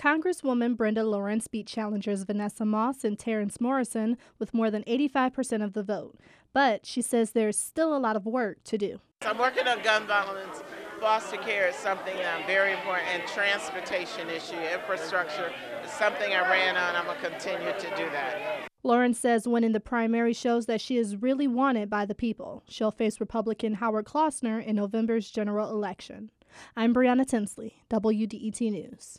Congresswoman Brenda Lawrence beat challengers Vanessa Moss and Terrence Morrison with more than 85% of the vote, but she says there's still a lot of work to do. I'm working on gun violence. Foster care is something I'm very important, and transportation issue, infrastructure is something I ran on. I'm going to continue to do that. Lawrence says winning the primary shows that she is really wanted by the people. She'll face Republican Howard Klausner in November's general election. I'm Brianna Tinsley, WDET News.